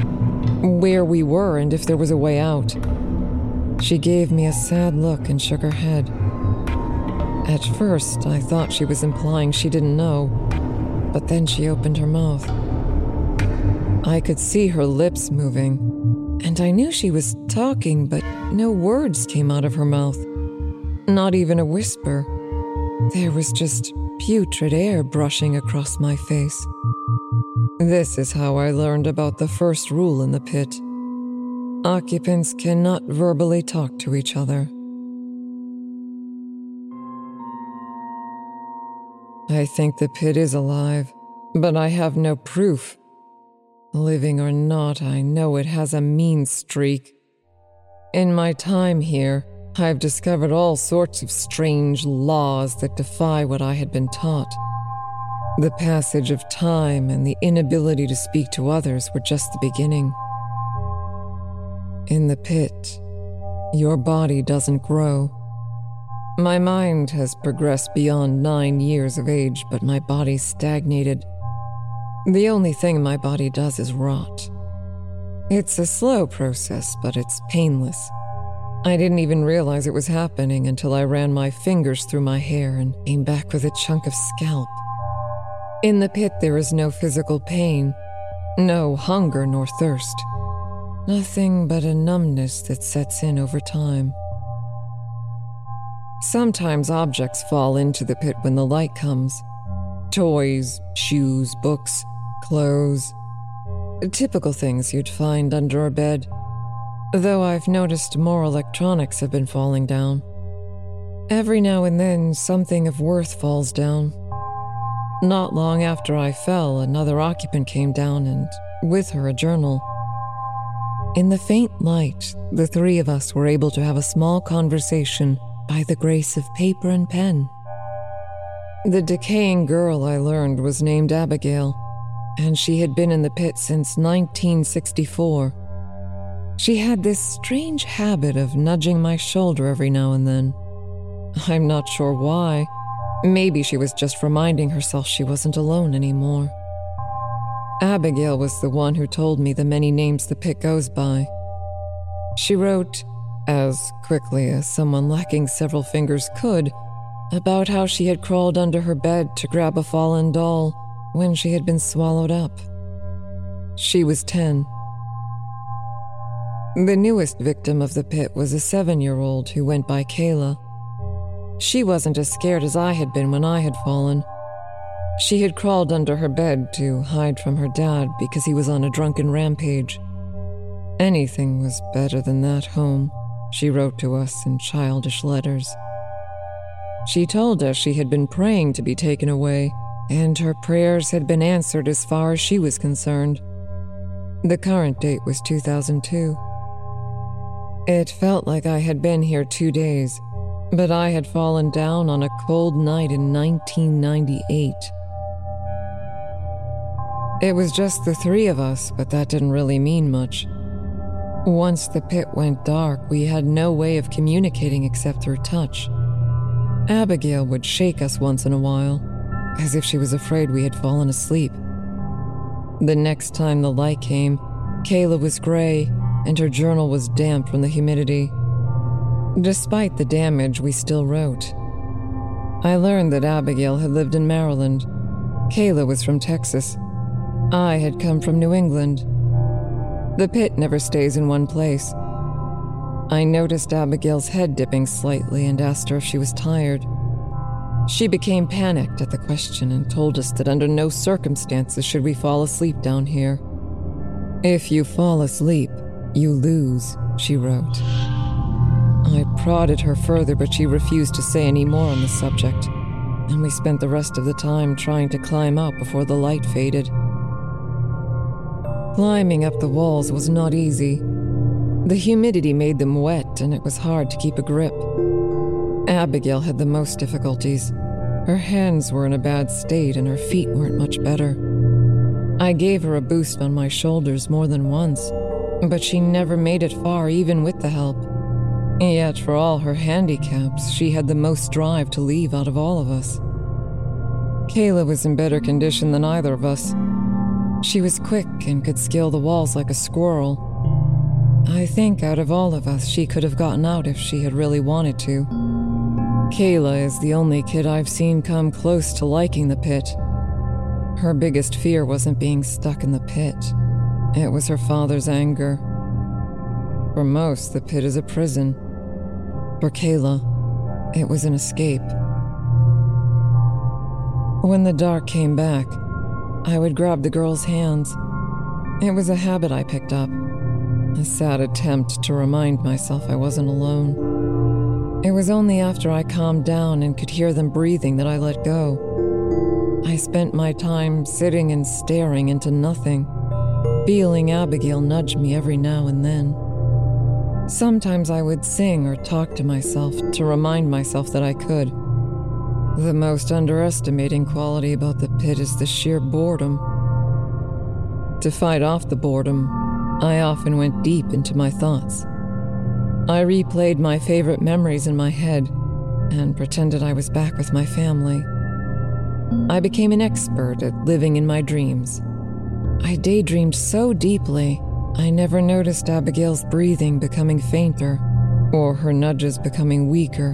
where we were, and if there was a way out. She gave me a sad look and shook her head. At first, I thought she was implying she didn't know, but then she opened her mouth. I could see her lips moving, and I knew she was talking, but no words came out of her mouth. Not even a whisper. There was just putrid air brushing across my face. This is how I learned about the first rule in the pit occupants cannot verbally talk to each other. I think the pit is alive, but I have no proof. Living or not, I know it has a mean streak. In my time here, I've discovered all sorts of strange laws that defy what I had been taught. The passage of time and the inability to speak to others were just the beginning. In the pit, your body doesn't grow. My mind has progressed beyond nine years of age, but my body stagnated. The only thing my body does is rot. It's a slow process, but it's painless. I didn't even realize it was happening until I ran my fingers through my hair and came back with a chunk of scalp. In the pit, there is no physical pain, no hunger nor thirst. Nothing but a numbness that sets in over time. Sometimes objects fall into the pit when the light comes toys, shoes, books, clothes. Typical things you'd find under a bed. Though I've noticed more electronics have been falling down. Every now and then, something of worth falls down. Not long after I fell, another occupant came down and, with her, a journal. In the faint light, the three of us were able to have a small conversation by the grace of paper and pen. The decaying girl I learned was named Abigail, and she had been in the pit since 1964. She had this strange habit of nudging my shoulder every now and then. I'm not sure why. Maybe she was just reminding herself she wasn't alone anymore. Abigail was the one who told me the many names the pit goes by. She wrote, as quickly as someone lacking several fingers could, about how she had crawled under her bed to grab a fallen doll when she had been swallowed up. She was 10. The newest victim of the pit was a seven year old who went by Kayla. She wasn't as scared as I had been when I had fallen. She had crawled under her bed to hide from her dad because he was on a drunken rampage. Anything was better than that home, she wrote to us in childish letters. She told us she had been praying to be taken away, and her prayers had been answered as far as she was concerned. The current date was 2002. It felt like I had been here two days, but I had fallen down on a cold night in 1998. It was just the three of us, but that didn't really mean much. Once the pit went dark, we had no way of communicating except through touch. Abigail would shake us once in a while, as if she was afraid we had fallen asleep. The next time the light came, Kayla was gray and her journal was damp from the humidity. Despite the damage, we still wrote. I learned that Abigail had lived in Maryland. Kayla was from Texas, I had come from New England. The pit never stays in one place. I noticed Abigail's head dipping slightly and asked her if she was tired. She became panicked at the question and told us that under no circumstances should we fall asleep down here. If you fall asleep, you lose, she wrote. I prodded her further, but she refused to say any more on the subject, and we spent the rest of the time trying to climb out before the light faded. Climbing up the walls was not easy. The humidity made them wet, and it was hard to keep a grip. Abigail had the most difficulties. Her hands were in a bad state, and her feet weren't much better. I gave her a boost on my shoulders more than once, but she never made it far, even with the help. Yet, for all her handicaps, she had the most drive to leave out of all of us. Kayla was in better condition than either of us. She was quick and could scale the walls like a squirrel. I think out of all of us, she could have gotten out if she had really wanted to. Kayla is the only kid I've seen come close to liking the pit. Her biggest fear wasn't being stuck in the pit, it was her father's anger. For most, the pit is a prison. For Kayla, it was an escape. When the dark came back, I would grab the girl's hands. It was a habit I picked up, a sad attempt to remind myself I wasn't alone. It was only after I calmed down and could hear them breathing that I let go. I spent my time sitting and staring into nothing, feeling Abigail nudge me every now and then. Sometimes I would sing or talk to myself to remind myself that I could. The most underestimating quality about the pit is the sheer boredom. To fight off the boredom, I often went deep into my thoughts. I replayed my favorite memories in my head and pretended I was back with my family. I became an expert at living in my dreams. I daydreamed so deeply, I never noticed Abigail's breathing becoming fainter or her nudges becoming weaker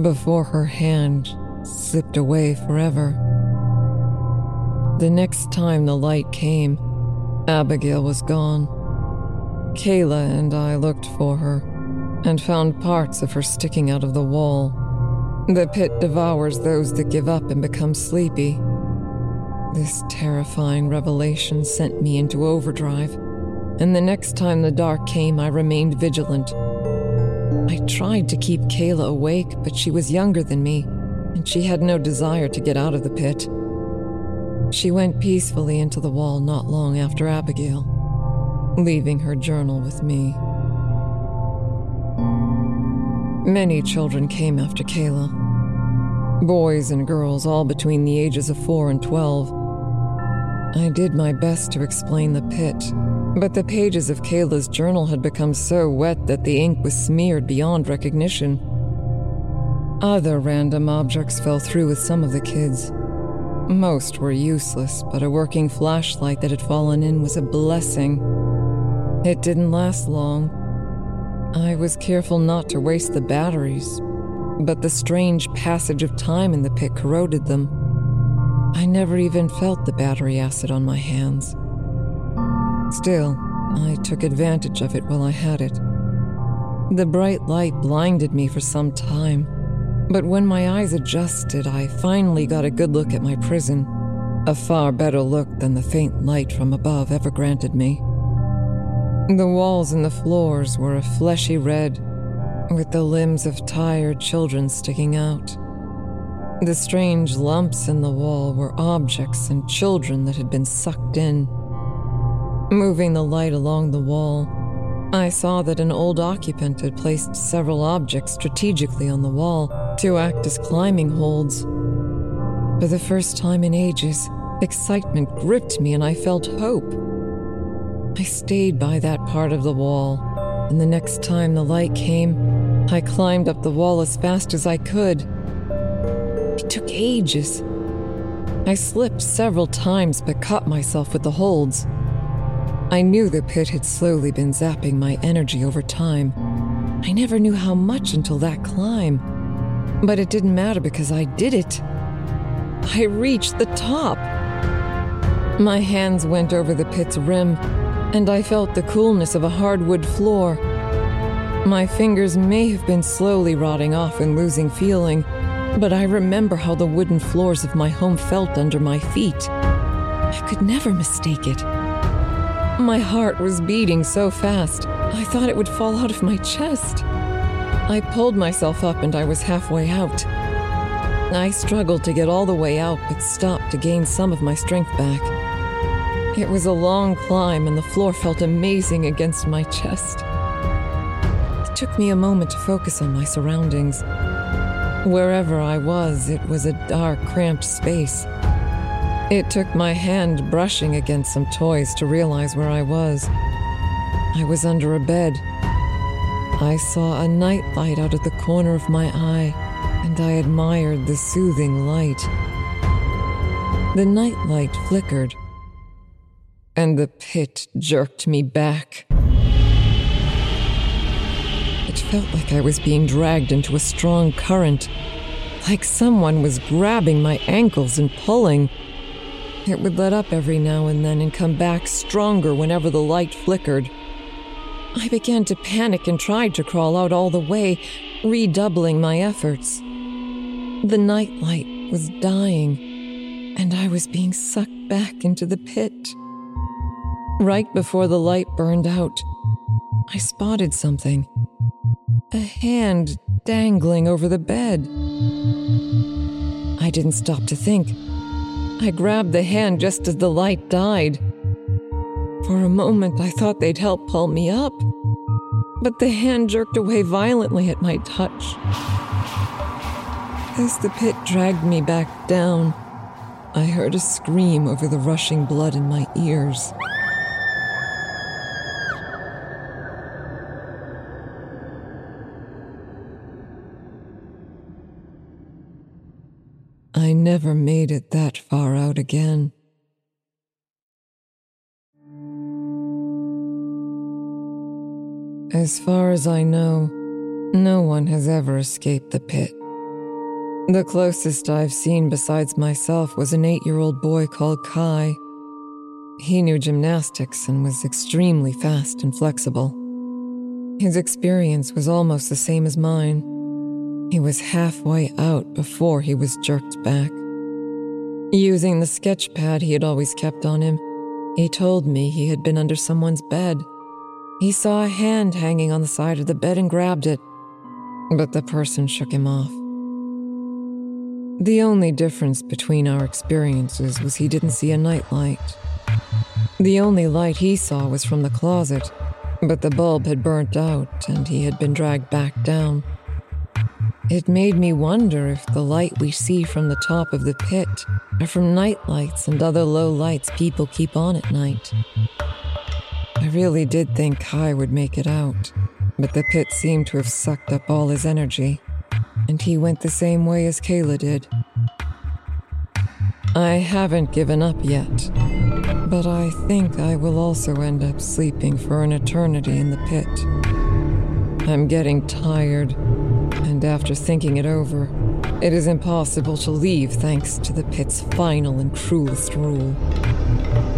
before her hand slipped away forever. The next time the light came, Abigail was gone. Kayla and I looked for her and found parts of her sticking out of the wall. The pit devours those that give up and become sleepy. This terrifying revelation sent me into overdrive, and the next time the dark came, I remained vigilant. I tried to keep Kayla awake, but she was younger than me and she had no desire to get out of the pit. She went peacefully into the wall not long after Abigail, leaving her journal with me. Many children came after Kayla. Boys and girls, all between the ages of 4 and 12. I did my best to explain the pit, but the pages of Kayla's journal had become so wet that the ink was smeared beyond recognition. Other random objects fell through with some of the kids. Most were useless, but a working flashlight that had fallen in was a blessing. It didn't last long. I was careful not to waste the batteries, but the strange passage of time in the pit corroded them. I never even felt the battery acid on my hands. Still, I took advantage of it while I had it. The bright light blinded me for some time but when my eyes adjusted, I finally got a good look at my prison. A far better look than the faint light from above ever granted me. The walls and the floors were a fleshy red, with the limbs of tired children sticking out. The strange lumps in the wall were objects and children that had been sucked in. Moving the light along the wall, I saw that an old occupant had placed several objects strategically on the wall to act as climbing holds. For the first time in ages, excitement gripped me and I felt hope. I stayed by that part of the wall, and the next time the light came, I climbed up the wall as fast as I could. It took ages. I slipped several times but caught myself with the holds. I knew the pit had slowly been zapping my energy over time. I never knew how much until that climb. But it didn't matter because I did it. I reached the top. My hands went over the pit's rim, and I felt the coolness of a hardwood floor. My fingers may have been slowly rotting off and losing feeling, but I remember how the wooden floors of my home felt under my feet. I could never mistake it. My heart was beating so fast, I thought it would fall out of my chest. I pulled myself up and I was halfway out. I struggled to get all the way out, but stopped to gain some of my strength back. It was a long climb, and the floor felt amazing against my chest. It took me a moment to focus on my surroundings. Wherever I was, it was a dark, cramped space. It took my hand brushing against some toys to realize where I was. I was under a bed. I saw a nightlight out of the corner of my eye, and I admired the soothing light. The nightlight flickered, and the pit jerked me back. It felt like I was being dragged into a strong current, like someone was grabbing my ankles and pulling. It would let up every now and then and come back stronger whenever the light flickered. I began to panic and tried to crawl out all the way, redoubling my efforts. The nightlight was dying, and I was being sucked back into the pit. Right before the light burned out, I spotted something a hand dangling over the bed. I didn't stop to think. I grabbed the hand just as the light died. For a moment, I thought they'd help pull me up, but the hand jerked away violently at my touch. As the pit dragged me back down, I heard a scream over the rushing blood in my ears. Never made it that far out again. As far as I know, no one has ever escaped the pit. The closest I've seen besides myself was an eight year old boy called Kai. He knew gymnastics and was extremely fast and flexible. His experience was almost the same as mine. He was halfway out before he was jerked back. Using the sketch pad he had always kept on him, he told me he had been under someone's bed. He saw a hand hanging on the side of the bed and grabbed it, but the person shook him off. The only difference between our experiences was he didn't see a nightlight. The only light he saw was from the closet, but the bulb had burnt out and he had been dragged back down. It made me wonder if the light we see from the top of the pit are from night lights and other low lights people keep on at night. I really did think Kai would make it out, but the pit seemed to have sucked up all his energy, and he went the same way as Kayla did. I haven't given up yet, but I think I will also end up sleeping for an eternity in the pit. I'm getting tired and after thinking it over, it is impossible to leave thanks to the pit's final and cruelest rule.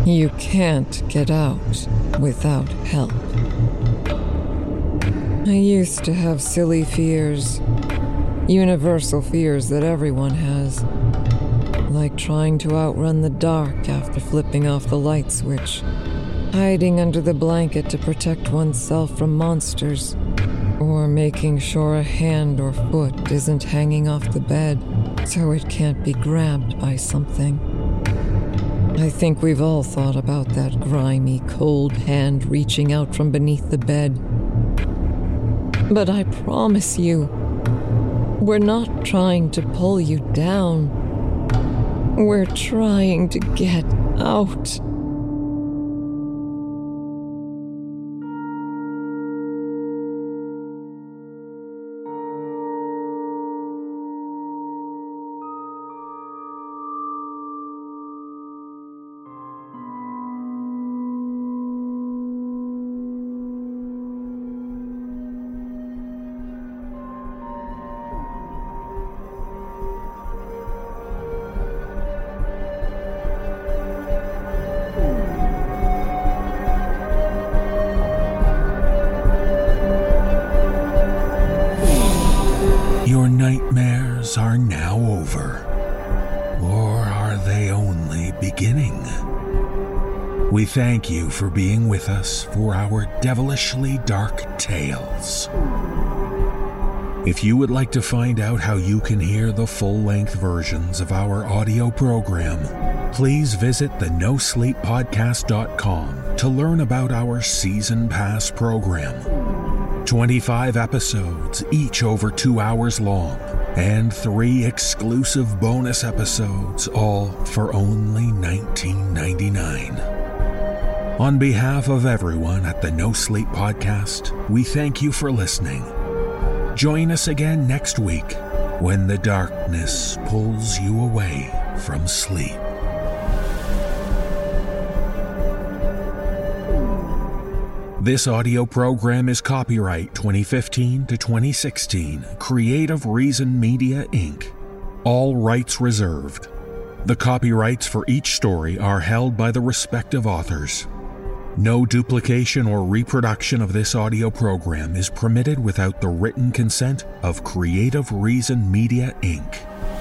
You can't get out without help. I used to have silly fears, universal fears that everyone has, like trying to outrun the dark after flipping off the light switch, hiding under the blanket to protect oneself from monsters or making sure a hand or foot isn't hanging off the bed so it can't be grabbed by something. I think we've all thought about that grimy, cold hand reaching out from beneath the bed. But I promise you, we're not trying to pull you down. We're trying to get out. Are now over. Or are they only beginning? We thank you for being with us for our devilishly dark tales. If you would like to find out how you can hear the full length versions of our audio program, please visit the nosleeppodcast.com to learn about our season pass program. 25 episodes, each over two hours long, and three exclusive bonus episodes, all for only $19.99. On behalf of everyone at the No Sleep Podcast, we thank you for listening. Join us again next week when the darkness pulls you away from sleep. This audio program is copyright 2015 to 2016, Creative Reason Media Inc. All rights reserved. The copyrights for each story are held by the respective authors. No duplication or reproduction of this audio program is permitted without the written consent of Creative Reason Media Inc.